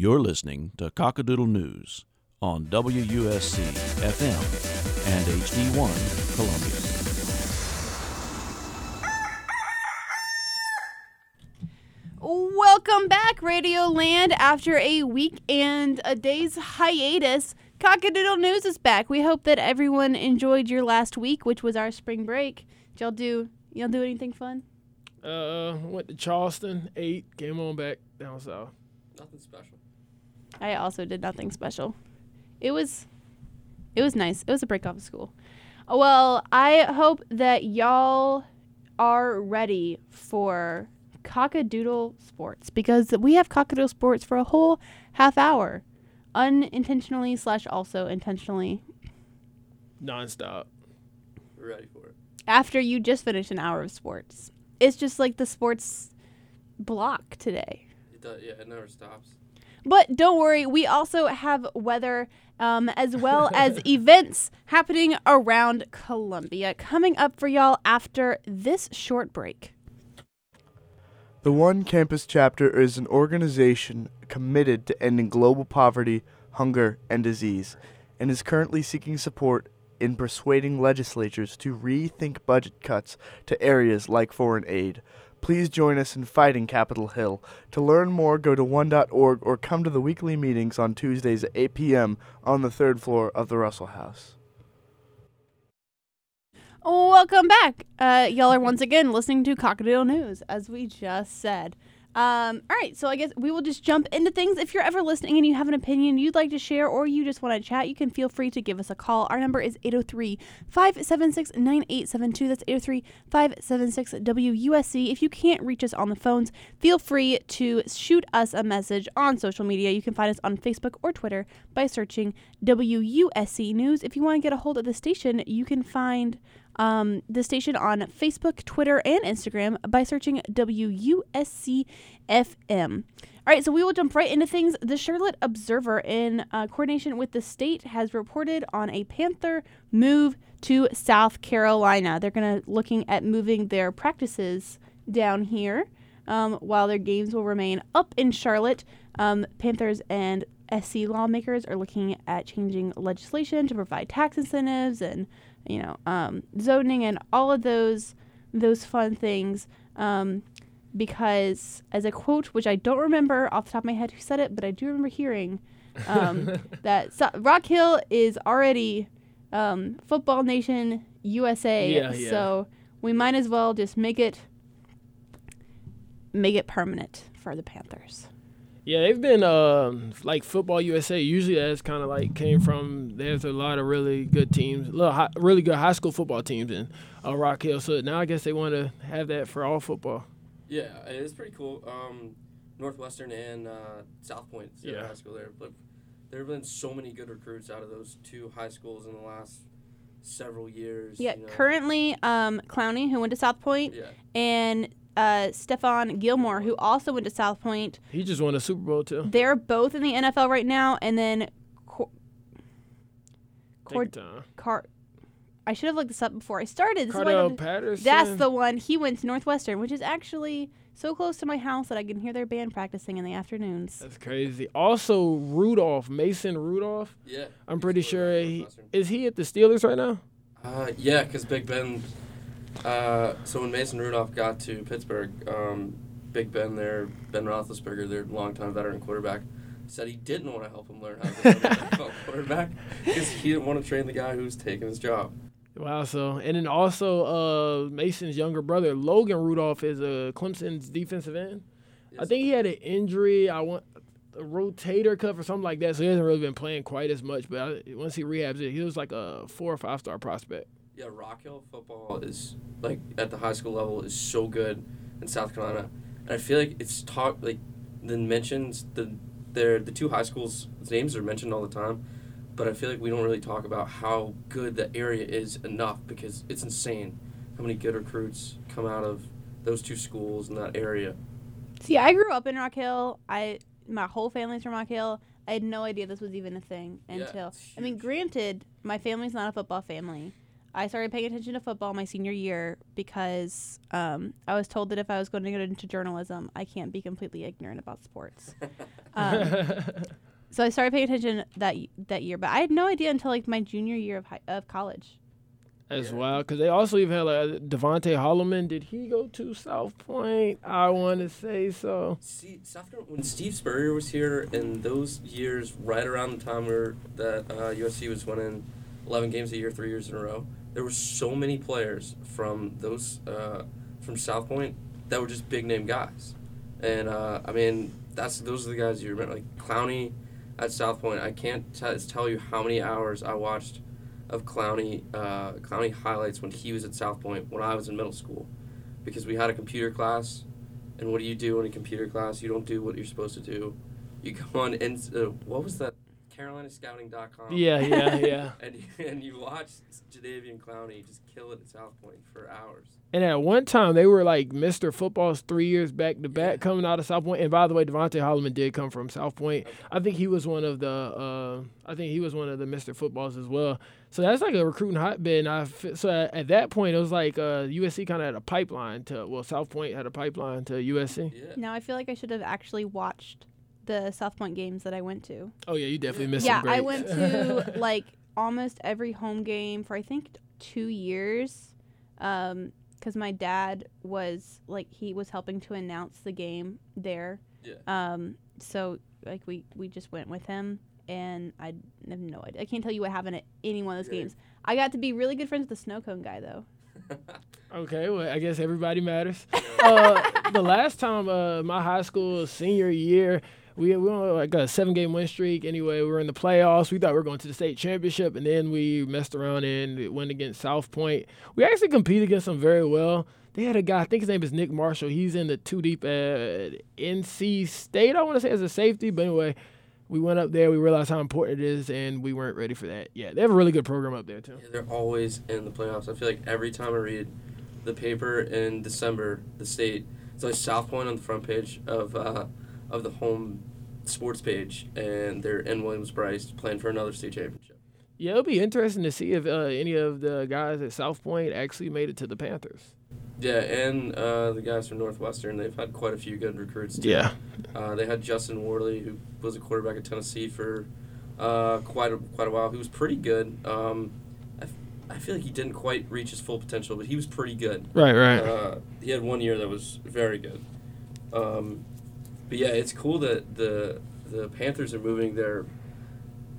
You're listening to Cockadoodle News on WUSC FM and HD1 Columbia. Welcome back, Radio Land. After a week and a day's hiatus, Cockadoodle News is back. We hope that everyone enjoyed your last week, which was our spring break. Did y'all do y'all do anything fun? Uh, went to Charleston, ate, came on back down south. Nothing special. I also did nothing special. It was it was nice. It was a break off of school. Well, I hope that y'all are ready for cockadoodle sports because we have cockadoodle sports for a whole half hour unintentionally slash also intentionally Nonstop. We're ready for it. after you just finished an hour of sports it's just like the sports block today It does, yeah, it never stops. But don't worry, we also have weather um, as well as events happening around Columbia coming up for y'all after this short break. The One Campus chapter is an organization committed to ending global poverty, hunger, and disease, and is currently seeking support in persuading legislatures to rethink budget cuts to areas like foreign aid. Please join us in fighting Capitol Hill. To learn more, go to one.org or come to the weekly meetings on Tuesdays at 8 p.m. on the third floor of the Russell House. Welcome back. Uh, y'all are once again listening to Cockadoodle News, as we just said. Um, all right, so I guess we will just jump into things. If you're ever listening and you have an opinion you'd like to share or you just want to chat, you can feel free to give us a call. Our number is 803 576 9872. That's 803 576 WUSC. If you can't reach us on the phones, feel free to shoot us a message on social media. You can find us on Facebook or Twitter by searching WUSC News. If you want to get a hold of the station, you can find um, the station on Facebook, Twitter, and Instagram by searching WUSCFM. All right, so we will jump right into things. The Charlotte Observer, in uh, coordination with the state, has reported on a Panther move to South Carolina. They're going to looking at moving their practices down here, um, while their games will remain up in Charlotte. Um, Panthers and SC lawmakers are looking at changing legislation to provide tax incentives and you know um, zoning and all of those those fun things. Um, because as a quote, which I don't remember off the top of my head who said it, but I do remember hearing um, that so- Rock Hill is already um, football nation USA. Yeah, yeah. So we might as well just make it make it permanent for the Panthers. Yeah, they've been um like Football USA. Usually that's kind of like came from. There's a lot of really good teams, little high, really good high school football teams in uh, Rock Hill. So now I guess they want to have that for all football. Yeah, it's pretty cool. Um, Northwestern and uh, South Pointe is Yeah. high school there. But there have been so many good recruits out of those two high schools in the last several years. Yeah, you know. currently um, Clowney, who went to South Pointe, Yeah, and uh, Stephon Gilmore, who also went to South Pointe. He just won a Super Bowl too. They're both in the NFL right now, and then Cor- Cord- Take your time. Car. I should have looked this up before I started. This is why Cordarrelle Patterson. That's the one. He went to Northwestern, which is actually so close to my house that I can hear their band practicing in the afternoons. That's crazy. Also, Rudolph, Mason Rudolph. yeah. I'm pretty sure he is he at the Steelers right now. Uh, yeah, because Big Ben. Uh, so when Mason Rudolph got to Pittsburgh, um, Big Ben, there, Ben Roethlisberger, their longtime veteran quarterback, said he didn't want to help him learn how to be a quarterback because he didn't want to train the guy who's taking his job. Wow. So and then also uh, Mason's younger brother Logan Rudolph is a Clemson's defensive end. I think he had an injury. I want a rotator cuff or something like that. So he hasn't really been playing quite as much. But I, once he rehabs it, he was like a four or five star prospect. Yeah, Rock Hill football is like at the high school level is so good in South Carolina, and I feel like it's taught like the mentions the their the two high schools names are mentioned all the time, but I feel like we don't really talk about how good the area is enough because it's insane how many good recruits come out of those two schools in that area. See, I grew up in Rock Hill. I my whole family's from Rock Hill. I had no idea this was even a thing until. it's I mean, granted, my family's not a football family. I started paying attention to football my senior year because um, I was told that if I was going to get into journalism, I can't be completely ignorant about sports. um, so I started paying attention that that year, but I had no idea until like my junior year of high, of college. as well. Because they also even had like DeVonte Holloman. Did he go to South Pointe? I want to say so. See, South Carolina, when Steve Spurrier was here in those years, right around the time where that uh, USC was winning 11 games a year, three years in a row, there were so many players from those uh, from South Pointe that were just big name guys, and uh, I mean that's those are the guys you remember like Clowney at South Pointe. I can't t- tell you how many hours I watched of Clowney uh, Clowney highlights when he was at South Pointe when I was in middle school, because we had a computer class and what do you do in a computer class? You don't do what you're supposed to do. You go on and uh, what was that? CarolinaScouting.com. Yeah, yeah, yeah. And and you watch Jadeveon Clowney just kill it at South Pointe for hours. And at one time, they were like Mr. Football's three years back to back coming out of South Pointe. And by the way, DeVonte Holloman did come from South Pointe. I think he was one of the. Uh, I think he was one of the Mr. Footballs as well. So that's like a recruiting hotbed. And I f- so at, at that point, it was like uh, USC kind of had a pipeline to. Well, South Pointe had a pipeline to USC. Yeah. Now I feel like I should have actually watched the South Pointe games that I went to. Oh yeah, you definitely missed. yeah, some I went to like almost every home game for I think two years, because my dad was like he was helping to announce the game there. Yeah. Um, so like we we just went with him, and I have no idea. I can't tell you what happened at any one of those Yeah. games. I got to be really good friends with the snow cone guy though. Okay, well, I guess everybody matters. uh, the last time uh, my high school senior year, we, we on like a seven game win streak. Anyway, we were in the playoffs. We thought we were going to the state championship, and then we messed around and went against South Pointe. We actually competed against them very well. They had a guy, I think his name is Nick Marshall. He's in the two deep at NC State, I want to say, as a safety. But anyway, we went up there. We realized how important it is, and we weren't ready for that. Yeah, they have a really good program up there, too. Yeah, they're always in the playoffs. I feel like every time I read the paper in December, the state, it's like South Pointe on the front page of uh, of the home sports page, and they're in Williams-Brice playing for another state championship. Yeah, it'll be interesting to see if uh, any of the guys at South Pointe actually made it to the Panthers. Yeah, and uh, the guys from Northwestern, they've had quite a few good recruits. Too. Yeah. Uh, they had Justin Worley, who was a quarterback at Tennessee for uh, quite a, quite a while. He was pretty good. Um, I, f- I feel like he didn't quite reach his full potential, but he was pretty good. Right, right. Uh, he had one year that was very good. Um, but yeah, it's cool that the the Panthers are moving their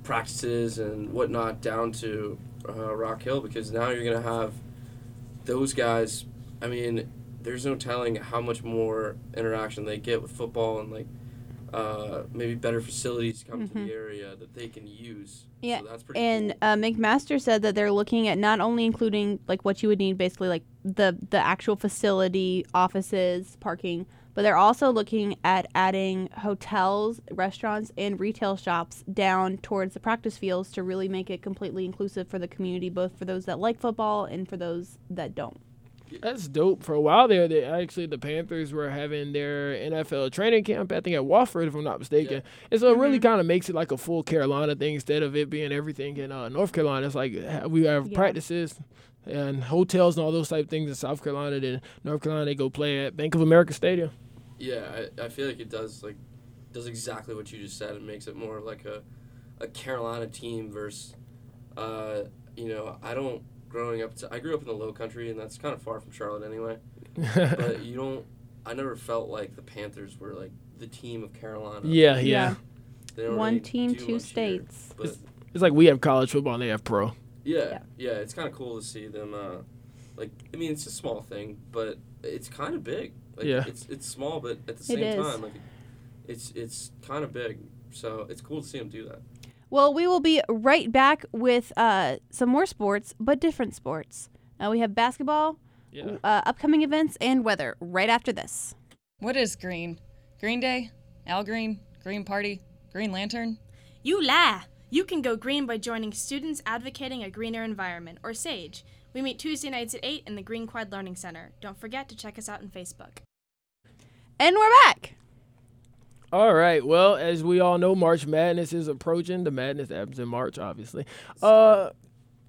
practices and whatnot down to uh, Rock Hill because now you're gonna have those guys. I mean, there's no telling how much more interaction they get with football and like uh, maybe better facilities come to Mhm. the area that they can use. Yeah, so that's pretty And cool. uh, McMaster said that they're looking at not only including like what you would need, basically like the the actual facility, offices, parking, but they're also looking at adding hotels, restaurants, and retail shops down towards the practice fields to really make it completely inclusive for the community, both for those that like football and for those that don't. That's dope. For a while there, they actually the Panthers were having their NFL training camp. I think at Wofford, if I'm not mistaken. And so it really kind of makes it like a full Carolina thing instead of it being everything in uh, North Carolina. It's like we have Yeah. practices and hotels and all those type of things in South Carolina. Then North Carolina, they go play at Bank of America Stadium. Yeah, I, I feel like it does like does exactly what you just said. It makes it more like a a Carolina team versus uh, you know, I don't growing up to, I grew up in the low country and that's kind of far from Charlotte anyway. But you don't I never felt like the Panthers were like the team of Carolina. yeah, yeah, Yeah. One really team, two much here, states. But It's like we have college football and they have pro. Yeah, Yeah. yeah, it's kind of cool to see them. Uh, like, I mean, it's a small thing, but it's kind of big. Like, Yeah. it's it's small, but at the same time, like, it's it's kind of big. So it's cool to see them do that. Well, we will be right back with uh, some more sports, but different sports. Uh, we have basketball, Yeah. uh, upcoming events, and weather right after this. What is green? Green Day? Al Green? Green Party? Green Lantern? You lie! You can go green by joining Students Advocating a Greener Environment, or SAGE. We meet Tuesday nights at 8 in the Green Quad Learning Center. Don't forget to check us out on Facebook. And we're back. All right. Well, as we all know, March Madness is approaching. The madness happens in March, obviously. Uh,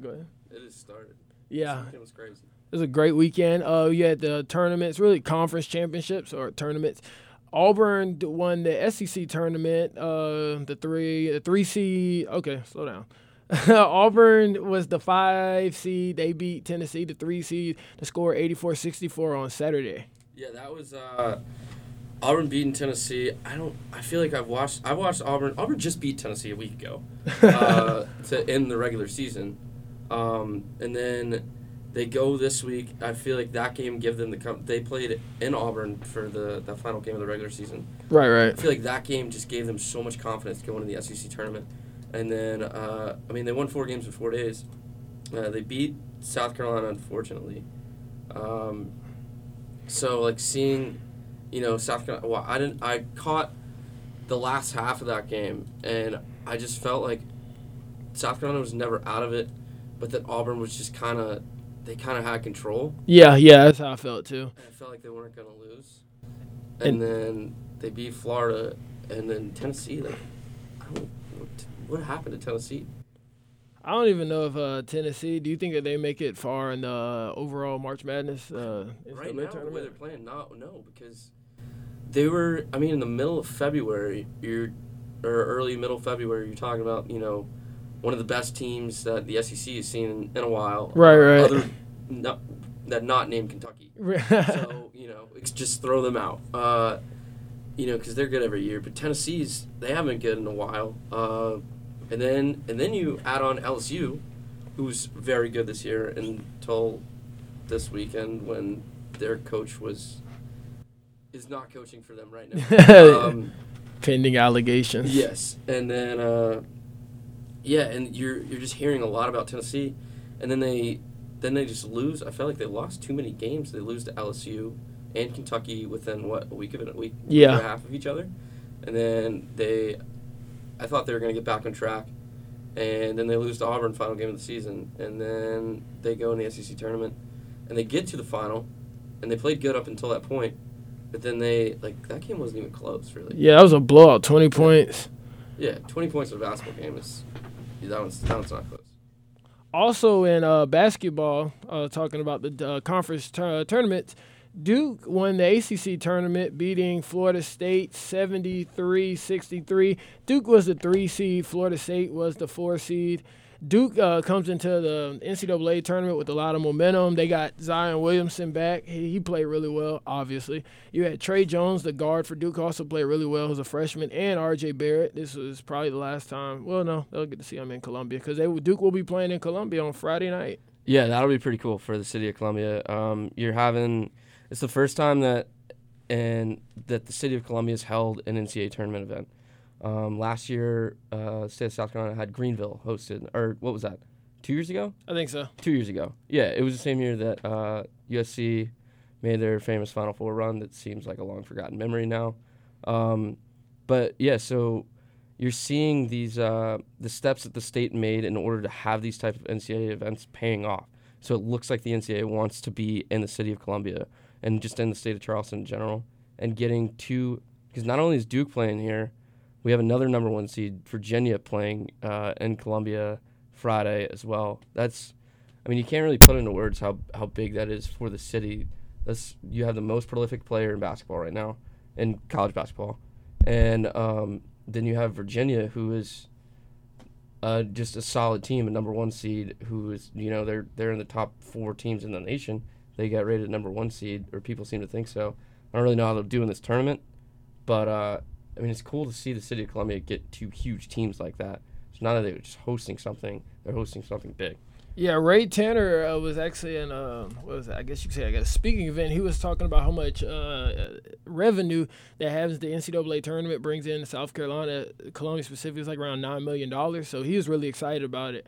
go ahead. It has started. Yeah, It was crazy. It was a great weekend. Uh, you had the tournaments, really conference championships or tournaments. Auburn won the SEC tournament. Uh, the three, the three seed. Okay, slow down. Auburn was the five seed. They beat Tennessee, the three seed. to score 84-64 on Saturday. Yeah, that was uh, Auburn beating Tennessee. I don't. I feel like I've watched. I watched Auburn. Auburn just beat Tennessee a week ago uh, to end the regular season, um, and then they go this week. I feel like that game give them the. Com- they played in Auburn for the the final game of the regular season. Right, right. I feel like that game just gave them so much confidence going into the SEC tournament. And then, uh, I mean, they won four games in four days. Uh, they beat South Carolina, unfortunately. Um, so, like, seeing, you know, South Carolina, well, I didn't, I caught the last half of that game, and I just felt like South Carolina was never out of it, but that Auburn was just kind of, they kind of had control. Yeah, yeah, that's how I felt too. And I felt like they weren't going to lose. And, And- then they beat Florida, and then Tennessee. Like, I don't. What, what happened to Tennessee? I don't even know if uh, Tennessee. Do you think that they make it far in the uh, overall March Madness? Uh, right now, the way they're playing, not no, because they were. I mean, in the middle of February, you're or early middle February, you're talking about you know one of the best teams that the SEC has seen in, in a while. Right, right. Other not, that not named Kentucky. so you know, it's just throw them out. Uh, you know, because they're good every year. But Tennessee's they haven't been good in a while. Uh, and then and then you add on LSU, who's very good this year until this weekend when their coach was is not coaching for them right now. um, Pending allegations. Yes, and then uh, yeah, and you're you're just hearing a lot about Tennessee, and then they then they just lose. I felt like they lost too many games. They lose to LSU and Kentucky within what a week of it, a week, Yeah. and a half of each other, and then they, I thought they were gonna get back on track, and then they lose to Auburn final game of the season, and then they go in the SEC tournament, and they get to the final, and they played good up until that point, but then they like that game wasn't even close really. Yeah, that was a blowout. Twenty points. Yeah, 20 points in a basketball game is that one's that one's not close. Also in uh, basketball, uh, talking about the uh, conference tur- tournament, Duke won the ACC tournament, beating Florida State 73-63. Duke was the three seed. Florida State was the four seed. Duke uh, comes into the NCAA tournament with a lot of momentum. They got Zion Williamson back. He, he played really well, obviously. You had Tre Jones, the guard for Duke, also played really well as a freshman, and R.J. Barrett. This was probably the last time. Well, no, they'll get to see him in Columbia because Duke will be playing in Columbia on Friday night. Yeah, that'll be pretty cool for the city of Columbia. Um, you're having it's the first time that and that the city of Columbia has held an NCAA tournament event. Um, last year, uh, state of South Carolina had Greenville hosted, or what was that? Two years ago? I think so. Two years ago. Yeah, it was the same year that uh, USC made their famous Final Four run. That seems like a long forgotten memory now. Um, but yeah, so you're seeing these uh, the steps that the state made in order to have these type of NCAA events paying off. So it looks like the NCAA wants to be in the city of Columbia and just in the state of Charleston in general, and getting two because not only is Duke playing here, we have another number one seed Virginia playing uh, in Columbia Friday as well. That's I mean, you can't really put into words how, how big that is for the city. That's you have the most prolific player in basketball right now, in college basketball, and um, then you have Virginia, who is uh, just a solid team, a number one seed, who is you know they're they're in the top four teams in the nation. They got rated number one seed, or people seem to think so. I don't really know how they'll do in this tournament, but uh, I mean it's cool to see the city of Columbia get two huge teams like that. So now that they're just hosting something, they're hosting something big. Yeah, Ray Tanner uh, was actually in uh, what was? I guess you could say I got a speaking event. He was talking about how much uh, revenue that has the NCAA tournament brings in South Carolina, Columbia specifically, is like around nine million dollars. So he was really excited about it.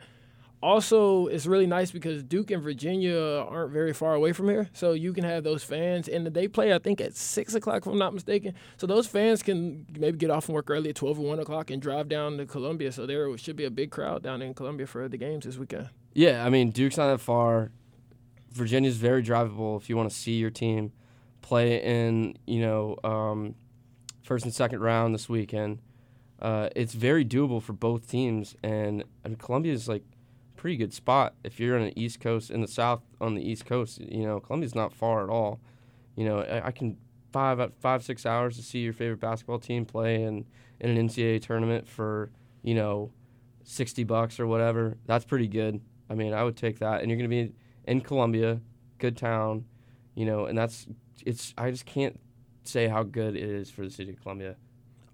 Also, it's really nice because Duke and Virginia aren't very far away from here, so you can have those fans, and they play I think at six o'clock if I'm not mistaken. So those fans can maybe get off from work early at twelve or one o'clock and drive down to Columbia. So there should be a big crowd down in Columbia for the games this weekend. Yeah, I mean Duke's not that far. Virginia's very drivable if you want to see your team play in, you know, um, first and second round this weekend. Uh, it's very doable for both teams, and I mean Columbia is like pretty good spot if you're on the East Coast in the South on the East Coast. You know, Columbia's not far at all. You know, I, I can five five six hours to see your favorite basketball team play in in an NCAA tournament for you know sixty bucks or whatever. That's pretty good. I mean, I would take that, and you're gonna be in Columbia, good town, you know, and that's it's. I just can't say how good it is for the city of Columbia.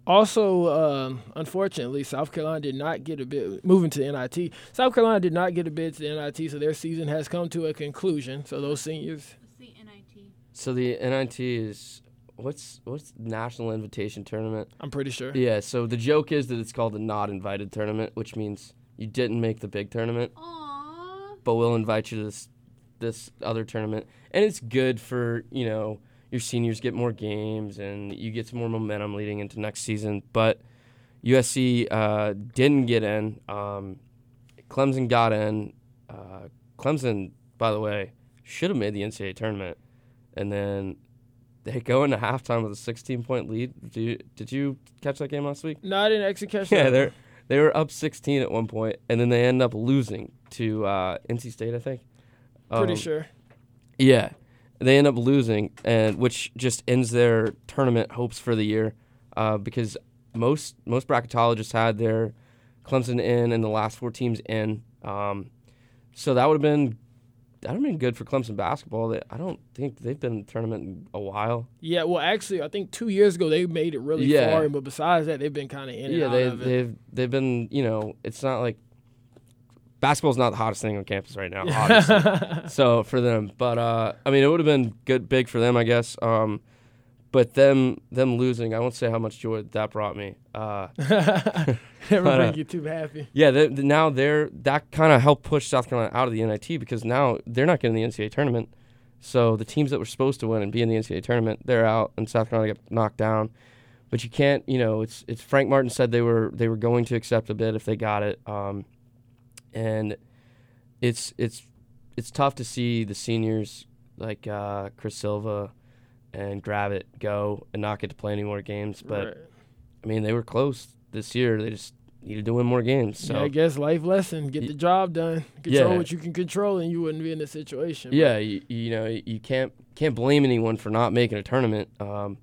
Also, uh, unfortunately, South Carolina did not get a bid. Moving to the NIT, South Carolina did not get a bid to the NIT, so their season has come to a conclusion. So those seniors. the NIT? So the NIT is what's what's National Invitation Tournament? I'm pretty sure. Yeah. So the joke is that it's called the Not Invited Tournament, which means you didn't make the big tournament, Aww. but we'll invite you to this this other tournament, and it's good for you know your seniors get more games and you get some more momentum leading into next season. But USC uh, didn't get in. Um, Clemson got in. Uh, Clemson, by the way, should have made the NCAA tournament, and then they go into halftime with a 16 point lead. Did you, did you catch that game last week? No, I didn't actually catch Yeah, that. they're they were up 16 at one point, and then they end up losing to uh, NC State, I think. pretty Um, sure. Yeah, they end up losing, and which just ends their tournament hopes for the year, uh, because most most bracketologists had their Clemson in and the last four teams in. Um, so that would have been that would have been good for Clemson basketball. They, I don't think they've been in the tournament in a while. Yeah, well, actually, I think two years ago they made it really Yeah. far, but besides that, they've been kind of in and yeah, out they of it. they've they've been you know it's not like basketball's not the hottest thing on campus right now. Obviously. so for them, but uh, I mean, it would have been good, big for them, I guess. Um, but them them losing, I won't say how much joy that brought me. Uh, Never but, uh, make you too happy. yeah, they, they- now they're that kind of helped push South Carolina out of the NIT because now they're not getting the NCAA tournament. So the teams that were supposed to win and be in the NCAA tournament, they're out, and South Carolina got knocked down. But you can't, you know, it's it's Frank Martin said they were they were going to accept a bid if they got it, um, and it's it's it's tough to see the seniors like uh, Chris Silva and Gravett go and not get to play any more games. But Right. I mean, they were close this year. They just needed to win more games. So yeah, I guess life lesson: get the job done, control Yeah. what you can control, and you wouldn't be in this situation. Yeah, you, you know, you can't can't blame anyone for not making a tournament. Um,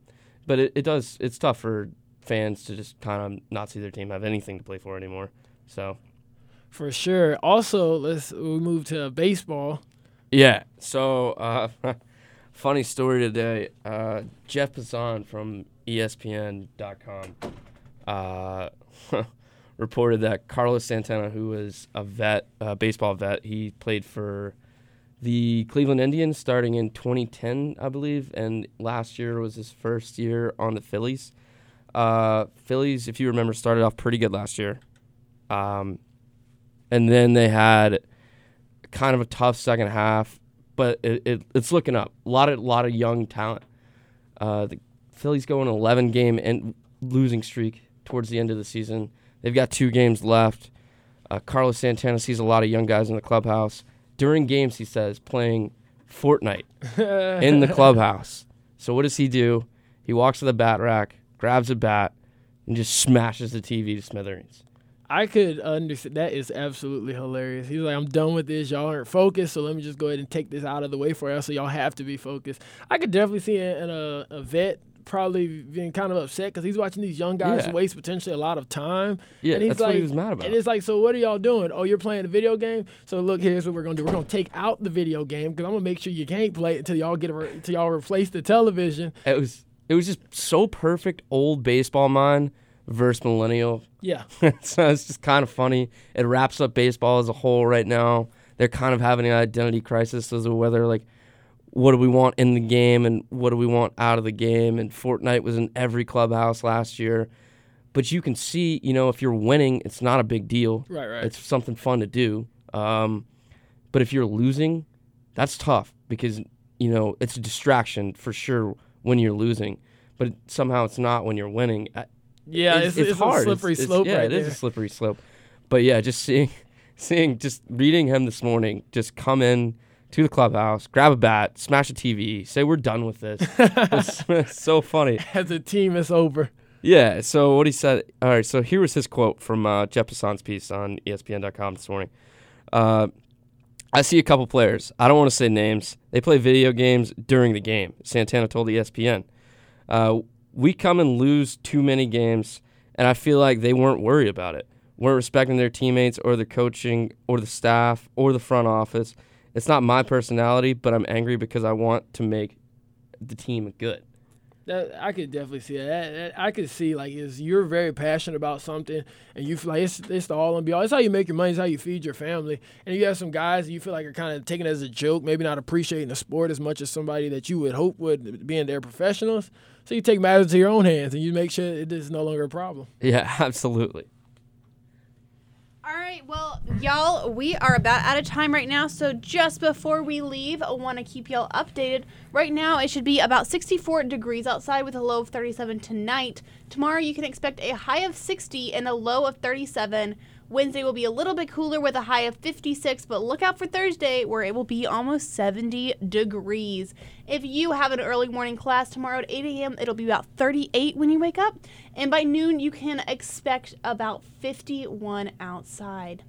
but it, it does it's tough for fans to just kind of not see their team have anything to play for anymore. So for sure. Also, let's we move to baseball. yeah. So uh, funny story today. Uh, Jeff Passan from ESPN.com uh, reported that Carlos Santana, who was a vet, a baseball vet, he played for the Cleveland Indians starting in 2010, I believe, and last year was his first year on the Phillies. Uh, Phillies, if you remember, started off pretty good last year, um, and then they had kind of a tough second half, but it, it, it's looking up. A lot of lot of young talent. Uh, the Phillies go an 11 game and losing streak towards the end of the season. They've got two games left. Uh, Carlos Santana sees a lot of young guys in the clubhouse during games. He says playing Fortnite in the clubhouse. So what does he do? He walks to the bat rack, grabs a bat, and just smashes the TV to smithereens. I could understand. That is absolutely hilarious. He's like, I'm done with this. Y'all aren't focused, so let me just go ahead and take this out of the way for y'all. So y'all have to be focused. I could definitely see in a, uh, a vet probably being kind of upset because he's watching these young guys Yeah. waste potentially a lot of time. Yeah, and he's that's like, what he was mad about. And it's like, so what are y'all doing? Oh, you're playing a video game. So look, here's what we're gonna do. We're gonna take out the video game because I'm gonna make sure you can't play it until y'all get re- until y'all replace the television. It was it was just so perfect old baseball mind versus millennial Yeah, so it's just kind of funny. It wraps up baseball as a whole right now. They're kind of having an identity crisis as to whether like what do we want in the game and what do we want out of the game. And Fortnite was in every clubhouse last year. But you can see, you know, if you're winning, it's not a big deal. right, right. It's something fun to do. Um, but if you're losing, that's tough because you know it's a distraction for sure when you're losing. But somehow it's not when you're winning. Yeah, it's, it's, hard. a slippery It's- it's- slope yeah, right it is a slippery slope. But yeah, just seeing, seeing, just reading him this morning, just come in to the clubhouse, grab a bat, smash a TV, say we're done with this. it's, it's so funny. As a team, it's over. Yeah. So what he said. All right. So here was his quote from uh, Jeff Passan's piece on ESPN.com this morning. Uh, I see a couple players. I don't want to say names. They play video games during the game. Santana told ESPN. Uh, we come and lose too many games, and I feel like they weren't worried about it. weren't respecting their teammates or the coaching or the staff or the front office. It's not my personality, but I'm angry because I want to make the team good. That, I could definitely see that. That- I could see like is you're very passionate about something and you feel like it's it's the all and be all. It's how you make your money. It's how you feed your family. And you have some guys you feel like are kind of taking it as a joke, maybe not appreciating the sport as much as somebody that you would hope would being their professionals. So you take matters into your own hands and you make sure it is no longer a problem. Yeah, absolutely. All right, well, y'all, we are about out of time right now. So just before we leave, I want to keep y'all updated. Right now, it should be about 64 degrees outside with a low of 37 tonight. Tomorrow, you can expect a high of 60 and a low of 37. Wednesday will be a little bit cooler with a high of 56, but look out for Thursday where it will be almost 70 degrees. If you have an early morning class tomorrow at 8 a.m., it'll be about 38 when you wake up, and by noon, you can expect about 51 outside.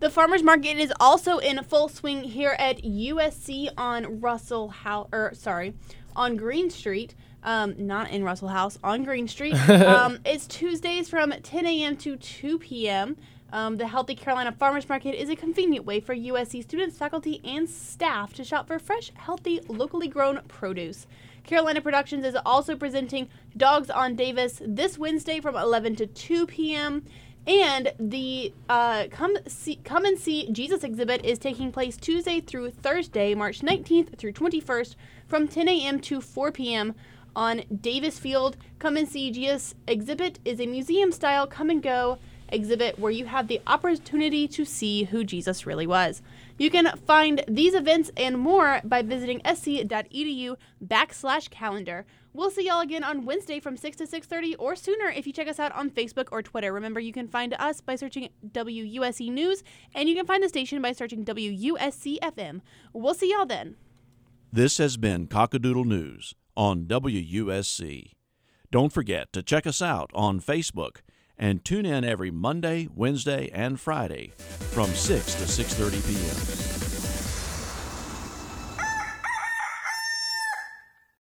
The farmers market is also in full swing here at USC on Russell How or er, sorry, on Green Street. Um, not in Russell House, on Green Street. um, it's Tuesdays from 10 a.m. to 2 p.m. Um, the Healthy Carolina Farmers Market is a convenient way for USC students, faculty, and staff to shop for fresh, healthy, locally grown produce. Carolina Productions is also presenting Dogs on Davis this Wednesday from 11 to 2 p.m. And the uh, come see, come and see Jesus exhibit is taking place Tuesday through Thursday, March 19th through 21st, from 10 a.m. to 4 p.m. on Davis Field. Come and see Jesus exhibit is a museum-style come and go exhibit where you have the opportunity to see who Jesus really was. You can find these events and more by visiting sc.edu backslash calendar. We'll see y'all again on Wednesday from 6 to 6.30 or sooner if you check us out on Facebook or Twitter. Remember, you can find us by searching WUSC News, and you can find the station by searching WUSC FM. We'll see y'all then. This has been Cockadoodle News on WUSC. Don't forget to check us out on Facebook and tune in every Monday, Wednesday, and Friday from 6 to 6:30 p.m.